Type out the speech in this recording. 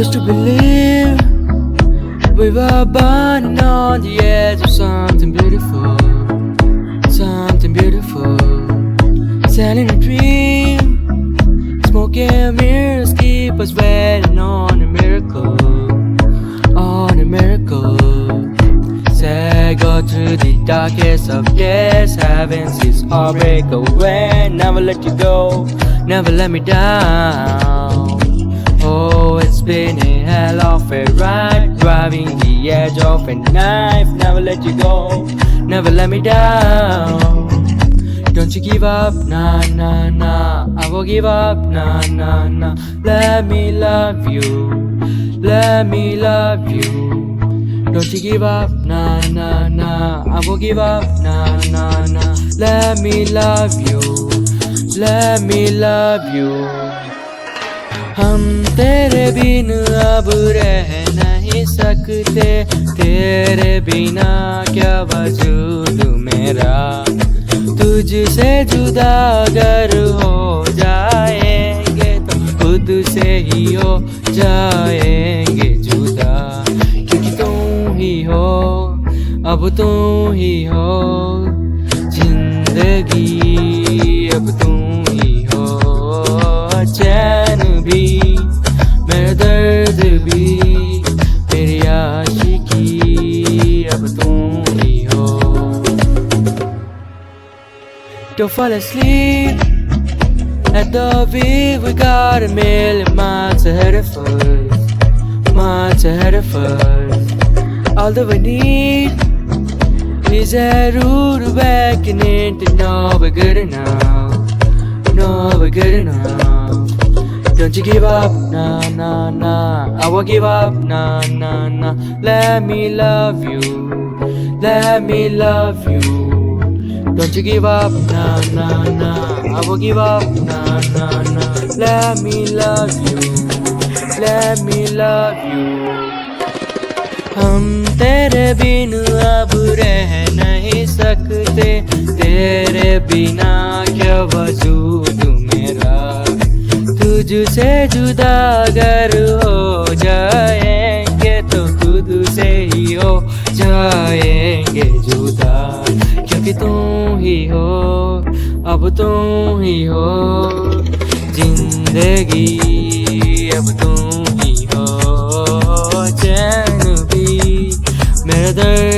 used to believe we were burning on the edge of something beautiful, something beautiful. Selling a dream, smoking mirrors keep us waiting on a miracle, on a miracle. Say go through the darkest of days, heaven sees heartbreak away. Never let you go, never let me down. Been a hell of a ride, driving the edge of a knife. Never let you go, never let me down. Don't you give up, nah, nah, nah. I will give up, nah, nah, nah. Let me love you, let me love you. Don't you give up, nah, nah, nah. I will give up, nah, nah, nah. Let me love you, let me love you. हम तेरे बिन अब रह नहीं सकते। तेरे बिना क्या वजूद मेरा? तुझसे जुदा अगर हो जाएँगे तो खुद से ही हो जाएँगे जुदा। क्योंकि तुम ही हो, अब तुम ही हो। ज़िंदगी, अब तुम Don't fall asleep at the wheel. We got a million miles ahead of us, miles ahead of us. All that we need is a rude awakening to know we're good enough, know we're good enough. Don't you give up, nah, nah, nah. I won't give up, nah, nah, nah. Let me love you, let me love you. Don't you give up, nah, nah, nah. I will give up, nah, nah, nah. Let me love you, let me love you. हम तेरे बिन अब रह नहीं सकते तेरे बिना क्या वजूद मेरा तुझसे जुदा अगर हो जाएँगे तो खुद से ही हो जाएँगे जुदा क्योंकि तुम ही हो, अब तुम ही हो। ज़िंदगी, अब तुम ही हो। चैन भी मेरा दर्द